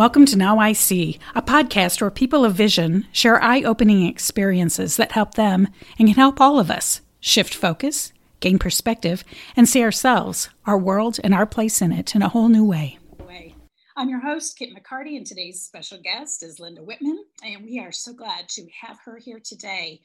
Welcome to Now I See, a podcast where people of vision share eye opening experiences that help them and can help all of us shift focus, gain perspective, and see ourselves, our world, and our place in it in a whole new way. I'm your host, Kit McCarty, and today's special guest is Linda Whitman, and we are so glad to have her here today.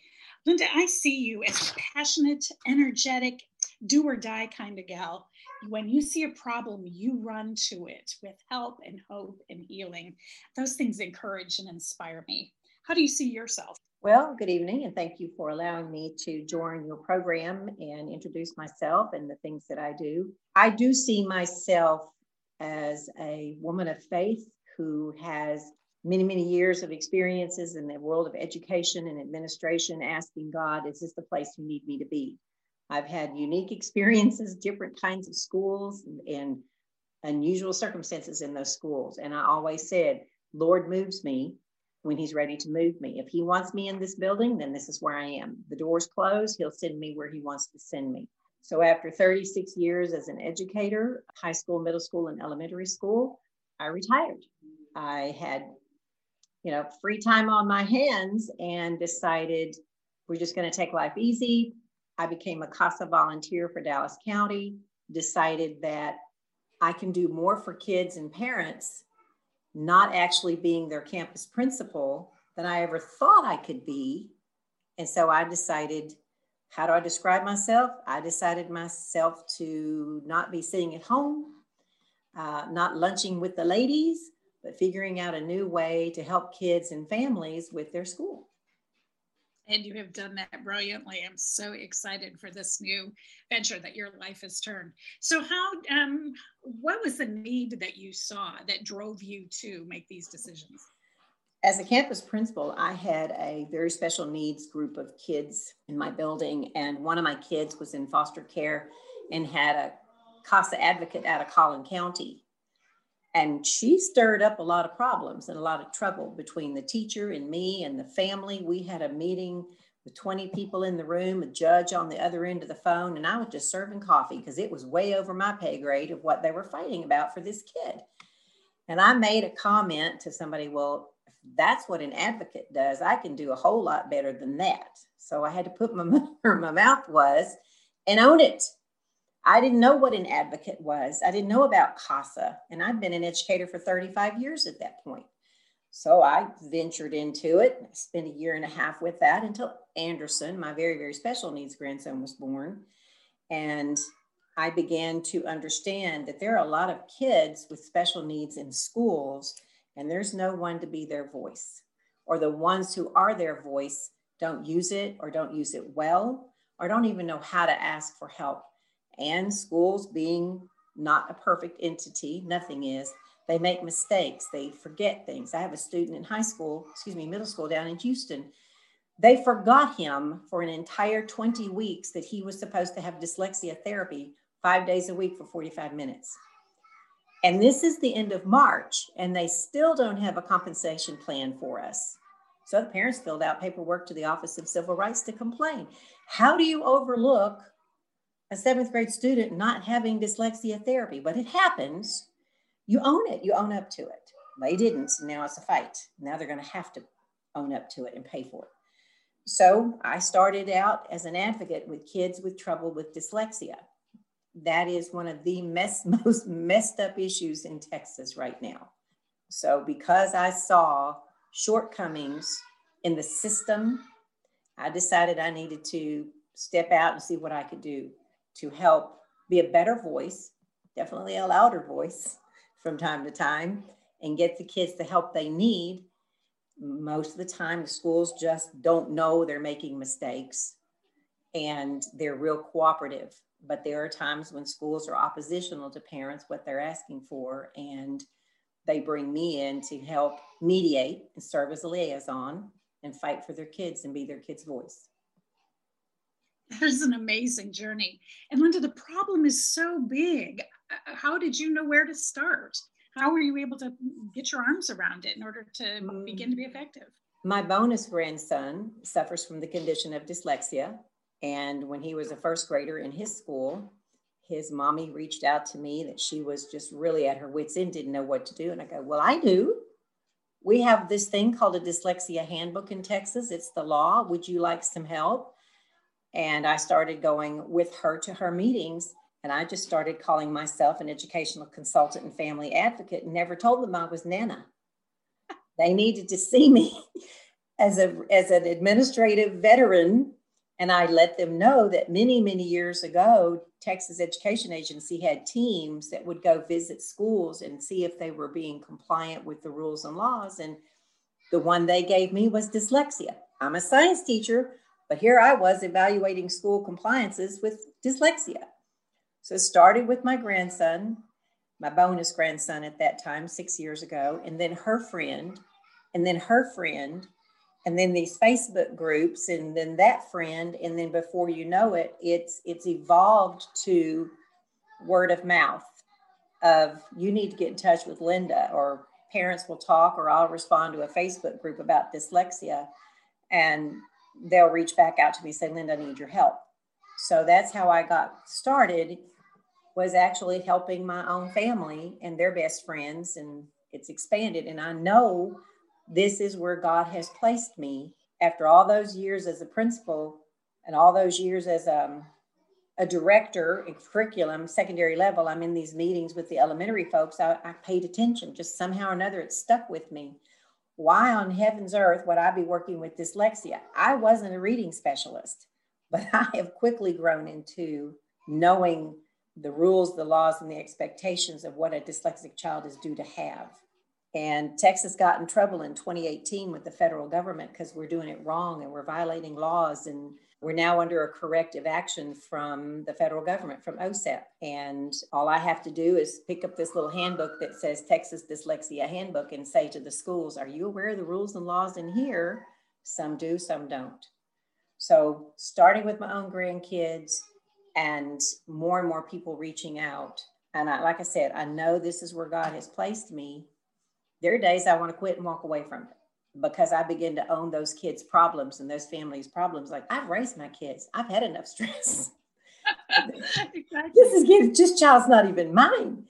Linda, I see you as a passionate, energetic, do or die kind of gal when you see a problem, you run to it with help and hope and healing. Those things encourage and inspire me. How do you see yourself? Well, good evening, and thank you for allowing me to join your program and introduce myself and the things that I do. I do see myself as a woman of faith who has many, many years of experiences in the world of education and administration, asking God, is this the place you need me to be? I've had unique experiences, different kinds of schools, and, unusual circumstances in those schools. And I always said, Lord moves me when he's ready to move me. If he wants me in this building, then this is where I am. The door's closed, he'll send me where he wants to send me. So after 36 years as an educator, high school, middle school, and elementary school, I retired. I had, you know, free time on my hands and decided we're just going to take life easy, I became a CASA volunteer for Dallas County, decided that I can do more for kids and parents, not actually being their campus principal than I ever thought I could be. And so I decided, how do I describe myself? I decided myself to not be sitting at home, uh, not lunching with the ladies, but figuring out a new way to help kids and families with their school and you have done that brilliantly. I'm so excited for this new venture that your life has turned. So, how, um, what was the need that you saw that drove you to make these decisions? As a campus principal, I had a very special needs group of kids in my building, and one of my kids was in foster care and had a CASA advocate out of Collin County. And she stirred up a lot of problems and a lot of trouble between the teacher and me and the family. We had a meeting with 20 people in the room, a judge on the other end of the phone, and I was just serving coffee because it was way over my pay grade of what they were fighting about for this kid. And I made a comment to somebody, well, that's what an advocate does, I can do a whole lot better than that. So I had to put my where my mouth was and own it. I didn't know what an advocate was. I didn't know about CASA, and I'd been an educator for 35 years at that point. So I ventured into it. I spent a year and a half with that until Anderson, my very, very special needs grandson, was born. And I began to understand that there are a lot of kids with special needs in schools, and there's no one to be their voice. Or the ones who are their voice don't use it, or don't use it well, or don't even know how to ask for help and schools being not a perfect entity, nothing is, they make mistakes, they forget things. I have a student in high school, excuse me, middle school down in Houston. They forgot him for an entire 20 weeks that he was supposed to have dyslexia therapy five days a week for 45 minutes. And this is the end of March, and they still don't have a compensation plan for us. So the parents filled out paperwork to the Office of Civil Rights to complain. How do you overlook a seventh grade student not having dyslexia therapy, but it happens. You own it, you own up to it. They didn't, so now it's a fight. Now they're going to have to own up to it and pay for it. So I started out as an advocate with kids with trouble with dyslexia. That is one of the mess, most messed up issues in Texas right now. So because I saw shortcomings in the system, I decided I needed to step out and see what I could do to help be a better voice, definitely a louder voice from time to time, and get the kids the help they need. Most of the time, the schools just don't know they're making mistakes and they're real cooperative. But there are times when schools are oppositional to parents, what they're asking for, and they bring me in to help mediate and serve as a liaison and fight for their kids and be their kids' voice. That is an amazing journey. And Linda, the problem is so big. Uh, how did you know where to start? How were you able to get your arms around it in order to begin to be effective? My bonus grandson suffers from the condition of dyslexia. And when he was a first grader in his school, his mommy reached out to me that she was just really at her wits' end, didn't know what to do. And I go, Well, I do. we have this thing called a dyslexia handbook in Texas. It's the law. Would you like some help? And I started going with her to her meetings. And I just started calling myself an educational consultant and family advocate and never told them I was Nana. they needed to see me as, a, as an administrative veteran and I let them know that many, many years ago, Texas Education Agency had teams that would go visit schools and see if they were being compliant with the rules and laws. And the one they gave me was dyslexia. I'm a science teacher, but here I was evaluating school compliances with dyslexia. So it started with my grandson, my bonus grandson at that time, six years ago, and then her friend, and then her friend, and then these Facebook groups, and then that friend, and then before you know it, it's it's evolved to word of mouth of you need to get in touch with Linda, or parents will talk, or I'll respond to a Facebook group about dyslexia, and they'll reach back out to me say, Linda, I need your help. So that's how I got started was actually helping my own family and their best friends and it's expanded and I know this is where God has placed me after all those years as a principal and all those years as um, a director in curriculum, secondary level. I'm in these meetings with the elementary folks. I, I paid attention, just somehow or another, it stuck with me. Why on heaven's earth would I be working with dyslexia? I wasn't a reading specialist, but I have quickly grown into knowing the rules, the laws, and the expectations of what a dyslexic child is due to have. And Texas got in trouble in 2018 with the federal government because we're doing it wrong and we're violating laws. And we're now under a corrective action from the federal government, from OSEP. And all I have to do is pick up this little handbook that says Texas Dyslexia Handbook and say to the schools, Are you aware of the rules and laws in here? Some do, some don't. So, starting with my own grandkids and more and more people reaching out. And I, like I said, I know this is where God has placed me there are days I want to quit and walk away from it because I begin to own those kids' problems and those families' problems. Like I've raised my kids, I've had enough stress. exactly. This is this child's not even mine,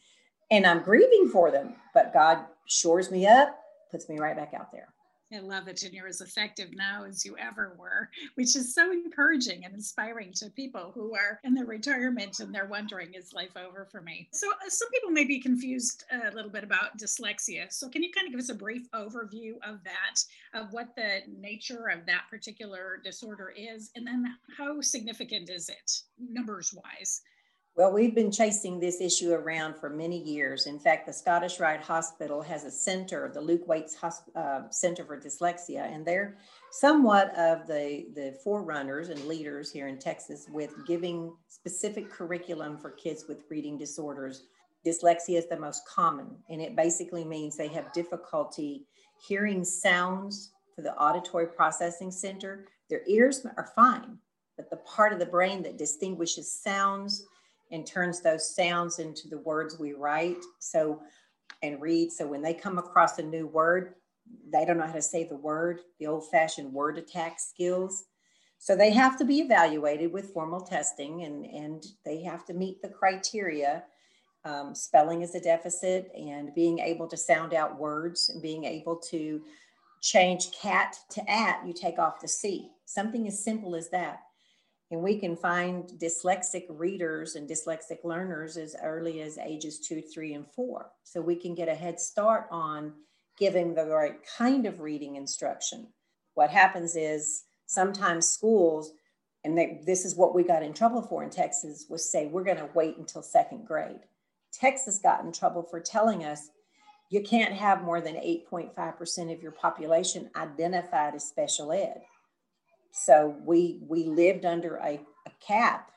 and I'm grieving for them. But God shores me up, puts me right back out there. I love it. And you're as effective now as you ever were, which is so encouraging and inspiring to people who are in their retirement and they're wondering, is life over for me? So, uh, some people may be confused a little bit about dyslexia. So, can you kind of give us a brief overview of that, of what the nature of that particular disorder is, and then how significant is it, numbers wise? Well, we've been chasing this issue around for many years. In fact, the Scottish Rite Hospital has a center, the Luke Waites uh, Center for Dyslexia, and they're somewhat of the, the forerunners and leaders here in Texas with giving specific curriculum for kids with reading disorders. Dyslexia is the most common, and it basically means they have difficulty hearing sounds for the auditory processing center. Their ears are fine, but the part of the brain that distinguishes sounds and turns those sounds into the words we write so and read. So when they come across a new word they don't know how to say the word the old fashioned word attack skills. So they have to be evaluated with formal testing and and they have to meet the criteria um, spelling is a deficit and being able to sound out words and being able to change cat to at you take off the c. Something as simple as that and we can find dyslexic readers and dyslexic learners as early as ages two, three, and four. So we can get a head start on giving the right kind of reading instruction. What happens is sometimes schools, and they, this is what we got in trouble for in Texas, was say, we're going to wait until second grade. Texas got in trouble for telling us you can't have more than 8.5% of your population identified as special ed. So we we lived under a, a cap.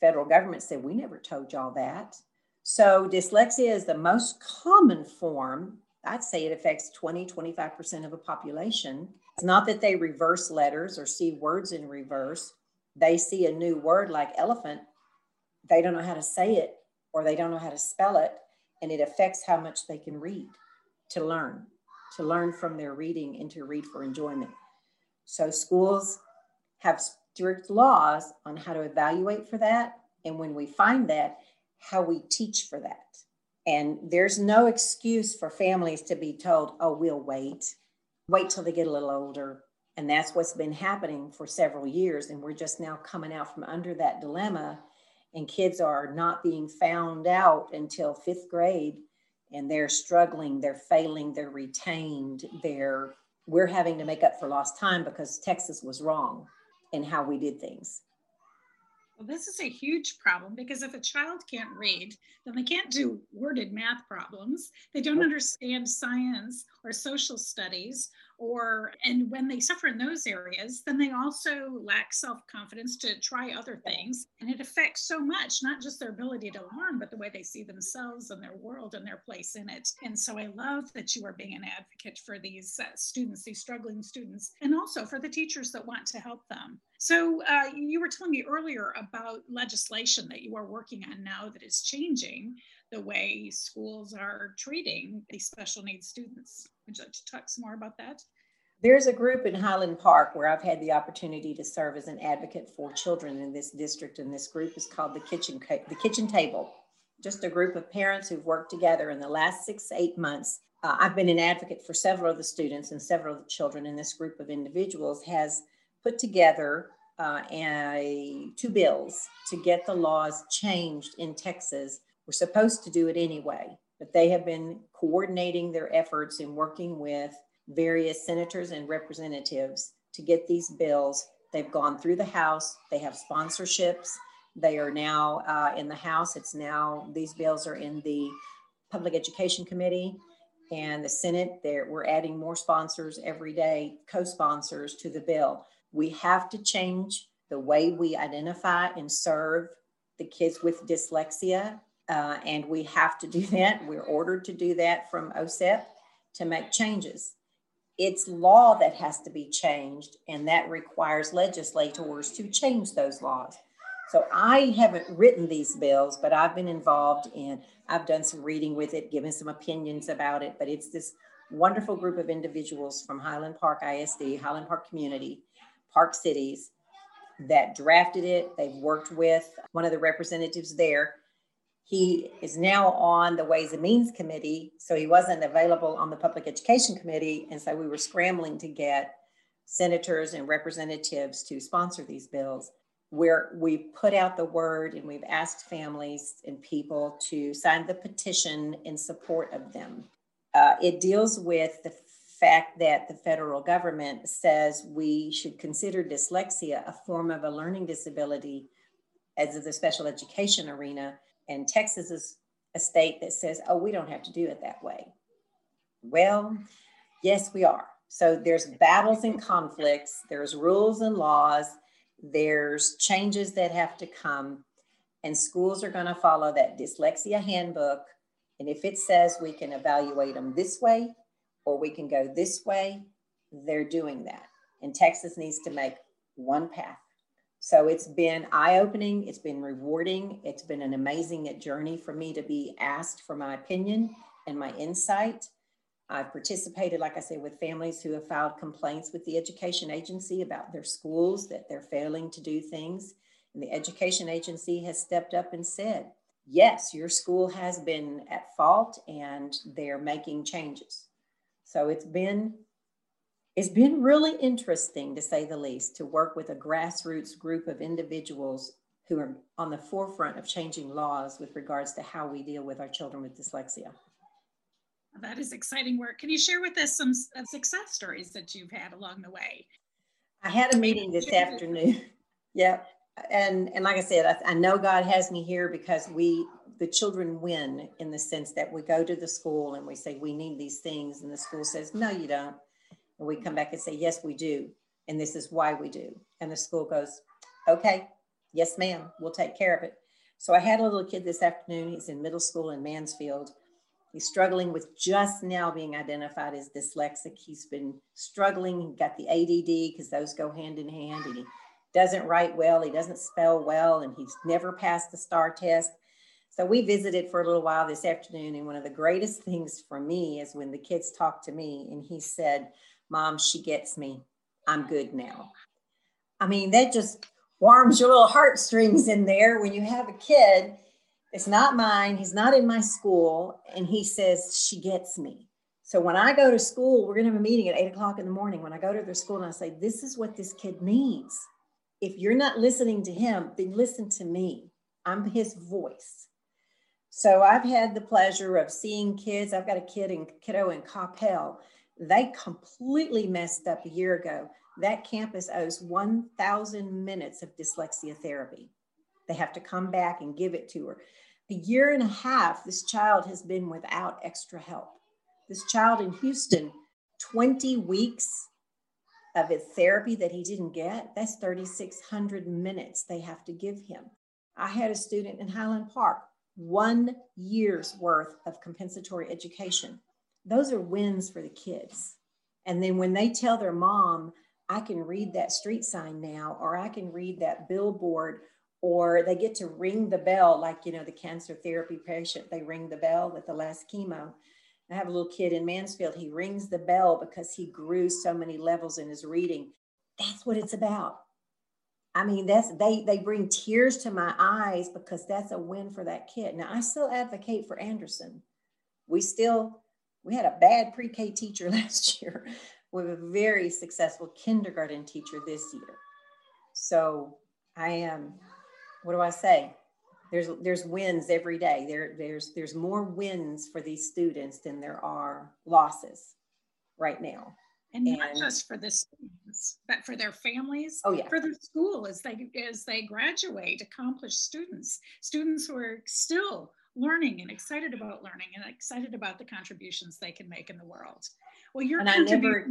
Federal government said we never told y'all that. So dyslexia is the most common form. I'd say it affects 20, 25% of a population. It's not that they reverse letters or see words in reverse. They see a new word like elephant, they don't know how to say it or they don't know how to spell it, and it affects how much they can read to learn, to learn from their reading and to read for enjoyment. So schools have strict laws on how to evaluate for that. And when we find that, how we teach for that. And there's no excuse for families to be told, oh, we'll wait. wait till they get a little older. And that's what's been happening for several years. And we're just now coming out from under that dilemma. And kids are not being found out until fifth grade. And they're struggling, they're failing, they're retained, they're we're having to make up for lost time because Texas was wrong in how we did things. Well, this is a huge problem because if a child can't read, then they can't do worded math problems. They don't understand science or social studies or and when they suffer in those areas then they also lack self-confidence to try other things. And it affects so much not just their ability to learn but the way they see themselves and their world and their place in it. And so i love that you are being an advocate for these uh, students these struggling students and also for the teachers that want to help them so uh, you were telling me earlier about legislation that you are working on now that is changing the way schools are treating these special needs students would you like to talk some more about that? There's a group in Highland Park where I've had the opportunity to serve as an advocate for children in this district, and this group is called the Kitchen the Kitchen Table. Just a group of parents who've worked together in the last six eight months. Uh, I've been an advocate for several of the students and several of the children, and this group of individuals has put together uh, a, two bills to get the laws changed in Texas. We're supposed to do it anyway, but they have been coordinating their efforts and working with various senators and representatives to get these bills. They've gone through the House, they have sponsorships. They are now uh, in the House. It's now, these bills are in the Public Education Committee and the Senate. There, we're adding more sponsors every day, co sponsors to the bill. We have to change the way we identify and serve the kids with dyslexia uh, and we have to do that. We're ordered to do that from OSEP to make changes. It's law that has to be changed, and that requires legislators to change those laws. So I haven't written these bills, but I've been involved in, I've done some reading with it, given some opinions about it. But it's this wonderful group of individuals from Highland Park ISD, Highland Park Community, Park Cities that drafted it. They've worked with one of the representatives there he is now on the Ways and Means Committee, so he wasn't available on the Public Education Committee. And so we were scrambling to get senators and representatives to sponsor these bills. Where we put out the word and we've asked families and people to sign the petition in support of them. Uh, it deals with the fact that the federal government says we should consider dyslexia a form of a learning disability as of the special education arena and Texas is a state that says, oh, we don't have to do it that way. Well, yes, we are. So there's battles and conflicts, there's rules and laws, there's changes that have to come, and schools are going to follow that dyslexia handbook. And if it says we can evaluate them this way or we can go this way, they're doing that. And Texas needs to make one path so it's been eye opening, it's been rewarding, it's been an amazing journey for me to be asked for my opinion and my insight. I've participated, like I said, with families who have filed complaints with the education agency about their schools, that they're failing to do things. And the education agency has stepped up and said, yes, your school has been at fault and they're making changes. So it's been it's been really interesting, to say the least, to work with a grassroots group of individuals who are on the forefront of changing laws with regards to how we deal with our children with dyslexia. That is exciting work. Can you share with us some uh, success stories that you've had along the way? I had a meeting this afternoon. yep. And, and like I said, I, I know God has me here because we, the children win in the sense that we go to the school and we say, we need these things. And the school says, no, you don't and we come back and say, yes, we do. And this is why we do. And the school goes, okay, yes, ma'am, we'll take care of it. So I had a little kid this afternoon. He's in middle school in Mansfield. He's struggling with just now being identified as dyslexic. He's been struggling. He got the ADD because those go hand in hand. And he doesn't write well. He doesn't spell well. And he's never passed the STAAR test. So we visited for a little while this afternoon. And one of the greatest things for me is when the kids talked to me and he said, Mom, she gets me. I'm good now. I mean, that just warms your little heartstrings in there when you have a kid. It's not mine. He's not in my school. And he says, She gets me. So when I go to school, we're going to have a meeting at eight o'clock in the morning. When I go to their school and I say, This is what this kid needs. If you're not listening to him, then listen to me. I'm his voice. So I've had the pleasure of seeing kids. I've got a kid in kiddo in Coppell. They completely messed up a year ago. That campus owes 1,000 minutes of dyslexia therapy. They have to come back and give it to her. A year and a half, this child has been without extra help. This child in Houston, 20 weeks of his therapy that he didn't get, that's 3,600 minutes they have to give him. I had a student in Highland Park, one year's worth of compensatory education. Those are wins for the kids. And then when they tell their mom, I can read that street sign now, or I can read that billboard, or they get to ring the bell, like, you know, the cancer therapy patient, they ring the bell with the last chemo. I have a little kid in Mansfield. He rings the bell because he grew so many levels in his reading. That's what it's about. I mean, that's they they bring tears to my eyes because that's a win for that kid. Now I still advocate for Anderson. We still we had a bad pre-K teacher last year. We have a very successful kindergarten teacher this year. So I am, what do I say? There's there's wins every day. There there's there's more wins for these students than there are losses right now and, and not just for the students but for their families oh yeah for the school as they as they graduate accomplished students students who are still learning and excited about learning and excited about the contributions they can make in the world well you're and I never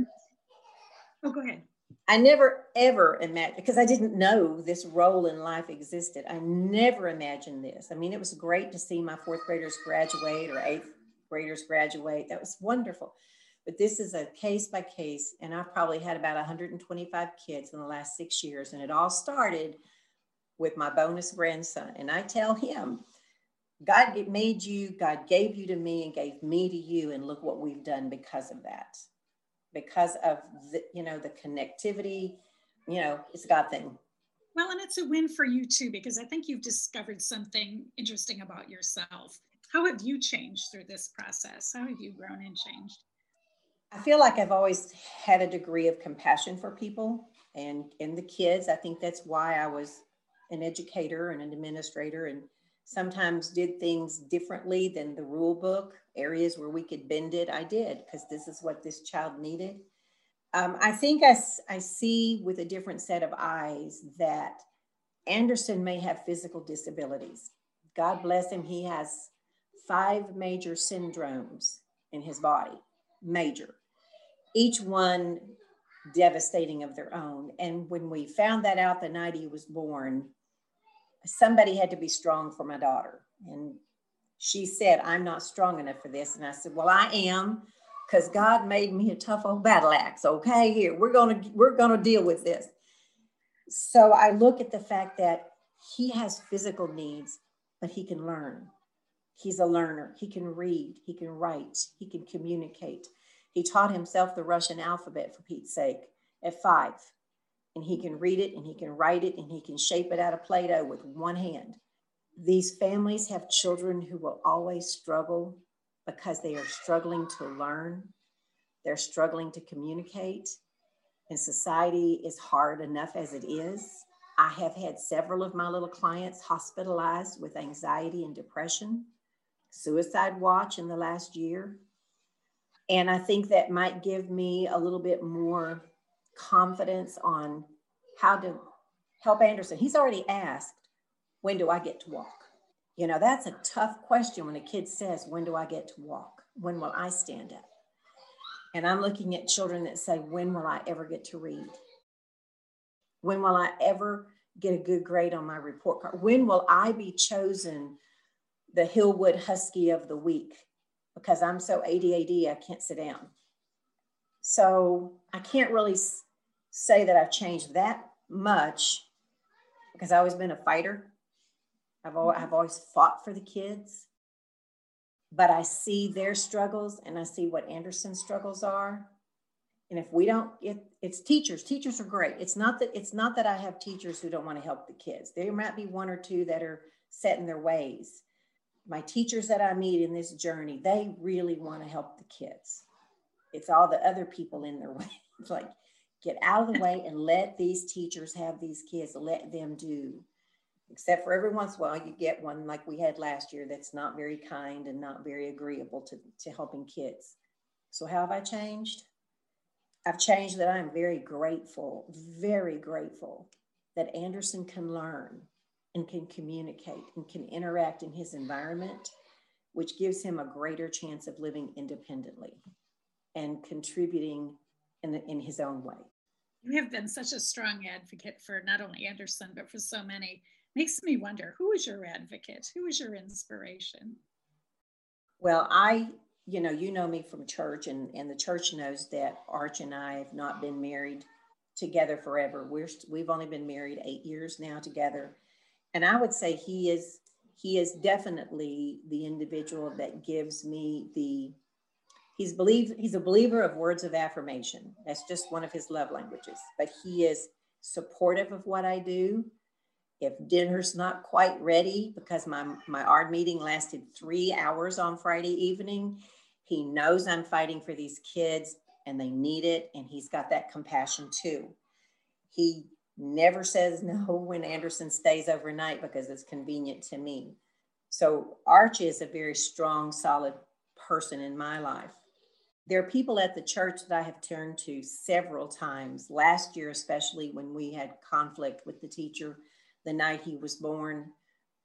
oh go ahead I never ever imagined because I didn't know this role in life existed. I never imagined this. I mean, it was great to see my fourth graders graduate or eighth graders graduate. That was wonderful. But this is a case by case, and I've probably had about 125 kids in the last six years. And it all started with my bonus grandson. And I tell him, God made you, God gave you to me, and gave me to you. And look what we've done because of that. Because of the, you know, the connectivity, you know, it's a God thing. Well, and it's a win for you too, because I think you've discovered something interesting about yourself. How have you changed through this process? How have you grown and changed? I feel like I've always had a degree of compassion for people and and the kids. I think that's why I was an educator and an administrator and sometimes did things differently than the rule book areas where we could bend it. I did because this is what this child needed. Um, i think I, I see with a different set of eyes that anderson may have physical disabilities. God bless him. He has five major syndromes in his body major each one devastating of their own. And when we found that out the night he was born, somebody had to be strong for my daughter. And she said, I'm not strong enough for this. And I said, Well, I am, because God made me a tough old battle axe. Okay, here, we're gonna we're gonna deal with this. So I look at the fact that he has physical needs, but he can learn. He's a learner. He can read, he can write, he can communicate. He taught himself the Russian alphabet for Pete's sake at five. And he can read it and he can write it and he can shape it out of Play Doh with one hand. These families have children who will always struggle because they are struggling to learn, they're struggling to communicate, and society is hard enough as it is. I have had several of my little clients hospitalized with anxiety and depression, suicide watch in the last year. And I think that might give me a little bit more confidence on how to help Anderson. He's already asked, when do I get to walk? You know, that's a tough question when a kid says, when do I get to walk? When will I stand up? And I'm looking at children that say, when will I ever get to read? When will I ever get a good grade on my report card? When will I be chosen the Hillwood Husky of the week? Because I'm so ADHD, I can't sit down. So I can't really say that I've changed that much because I've always been a fighter. I've always, I've always fought for the kids, but I see their struggles and I see what Anderson's struggles are. And if we don't, it, it's teachers. Teachers are great. It's not that it's not that I have teachers who don't want to help the kids. There might be one or two that are set in their ways my teachers that I meet in this journey, they really want to help the kids. it's all the other people in their way. It's like, get out of the way and let these teachers have these kids, let them do. Except for every once in a while, you get one like we had last year that's not very kind and not very agreeable to, to helping kids. So, how have I changed? I've changed that I'm very grateful, very grateful that Anderson can learn and can communicate and can interact in his environment, which gives him a greater chance of living independently and contributing in, the, in his own way. You have been such a strong advocate for not only Anderson, but for so many. Makes me wonder who is your advocate? Who is your inspiration? Well, I, you know, you know me from church, and, and the church knows that Arch and I have not been married together forever. We're we've only been married eight years now together, and I would say he is he is definitely the individual that gives me the he's believe he's a believer of words of affirmation. That's just one of his love languages but he is supportive of what i do. If dinner's not quite ready because my my ARD meeting lasted three hours on friday evening he knows i'm fighting for these kids and they need it and he's got that compassion too. He never says no when anderson stays overnight because it's convenient to me so archie is a very strong solid person in my life there are people at the church that I have turned to several times, last year, especially when we had conflict with the teacher the night he was born.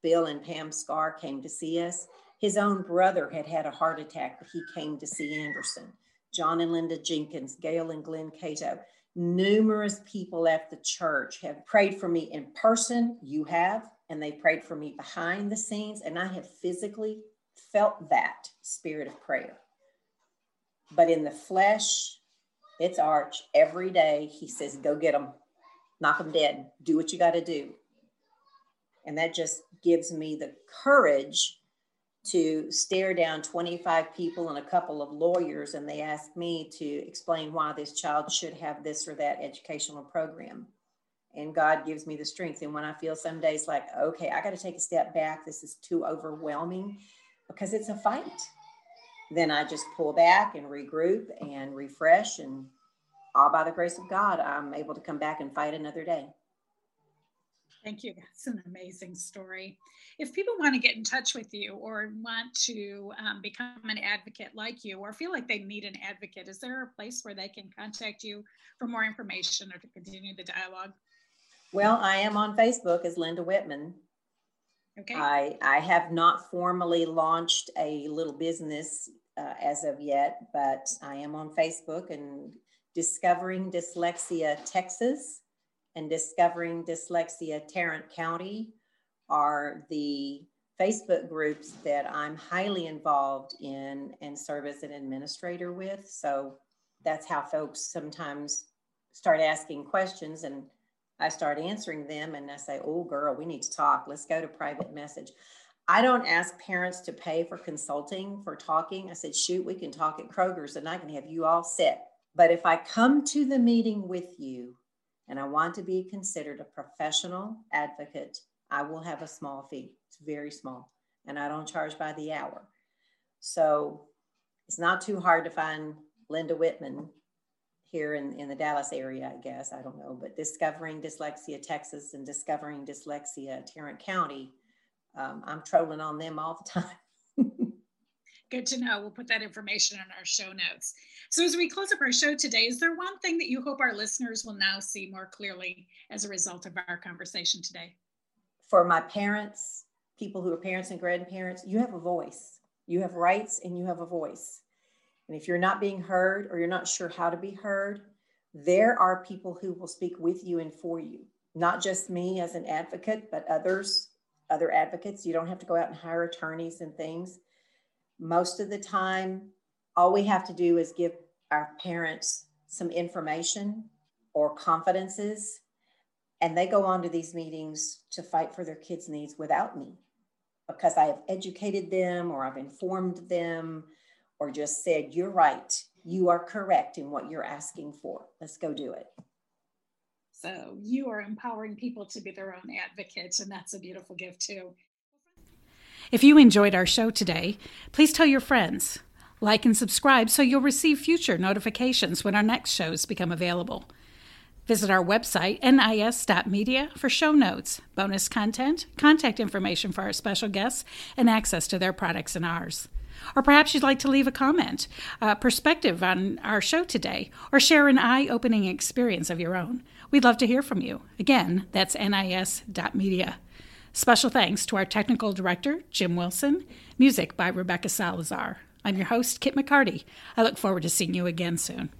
Bill and Pam Scar came to see us. His own brother had had a heart attack, but he came to see Anderson. John and Linda Jenkins, Gail and Glenn Cato. Numerous people at the church have prayed for me in person. You have, and they prayed for me behind the scenes, and I have physically felt that spirit of prayer. But in the flesh, it's Arch every day. He says, Go get them, knock them dead, do what you got to do. And that just gives me the courage to stare down 25 people and a couple of lawyers, and they ask me to explain why this child should have this or that educational program. And God gives me the strength. And when I feel some days like, okay, I got to take a step back, this is too overwhelming because it's a fight then I just pull back and regroup and refresh. And all by the grace of God, I'm able to come back and fight another day. Thank you. That's an amazing story. If people want to get in touch with you or want to um, become an advocate like you or feel like they need an advocate, is there a place where they can contact you for more information or to continue the dialogue? Well, I am on Facebook as Linda Whitman. Okay. I, I have not formally launched a little business uh, as of yet, but I am on Facebook and Discovering Dyslexia Texas and Discovering Dyslexia Tarrant County are the Facebook groups that I'm highly involved in and serve as an administrator with. So that's how folks sometimes start asking questions and I start answering them and I say, oh, girl, we need to talk. Let's go to private message. I don't ask parents to pay for consulting for talking. I said, shoot, we can talk at Kroger's and I can have you all set. But if I come to the meeting with you and I want to be considered a professional advocate, I will have a small fee. It's very small. And I don't charge by the hour. So it's not too hard to find Linda Whitman here in, in the Dallas area, I guess. I don't know. But Discovering Dyslexia Texas and Discovering Dyslexia Tarrant County, um, I'm trolling on them all the time. Good to know. We'll put that information in our show notes. So, as we close up our show today, is there one thing that you hope our listeners will now see more clearly as a result of our conversation today? For my parents, people who are parents and grandparents, you have a voice. You have rights and you have a voice. And if you're not being heard or you're not sure how to be heard, there are people who will speak with you and for you. Not just me as an advocate, but others, other advocates. You don't have to go out and hire attorneys and things. Most of the time, all we have to do is give our parents some information or confidences, and they go on to these meetings to fight for their kids' needs without me because I have educated them or I've informed them or just said, You're right, you are correct in what you're asking for. Let's go do it. So you are empowering people to be their own advocates, and that's a beautiful gift, too. If you enjoyed our show today, please tell your friends. Like and subscribe so you'll receive future notifications when our next shows become available. Visit our website, nis.media, for show notes, bonus content, contact information for our special guests, and access to their products and ours. Or perhaps you'd like to leave a comment, a perspective on our show today, or share an eye opening experience of your own. We'd love to hear from you. Again, that's nis.media. Special thanks to our technical director, Jim Wilson. Music by Rebecca Salazar. I'm your host, Kit McCarty. I look forward to seeing you again soon.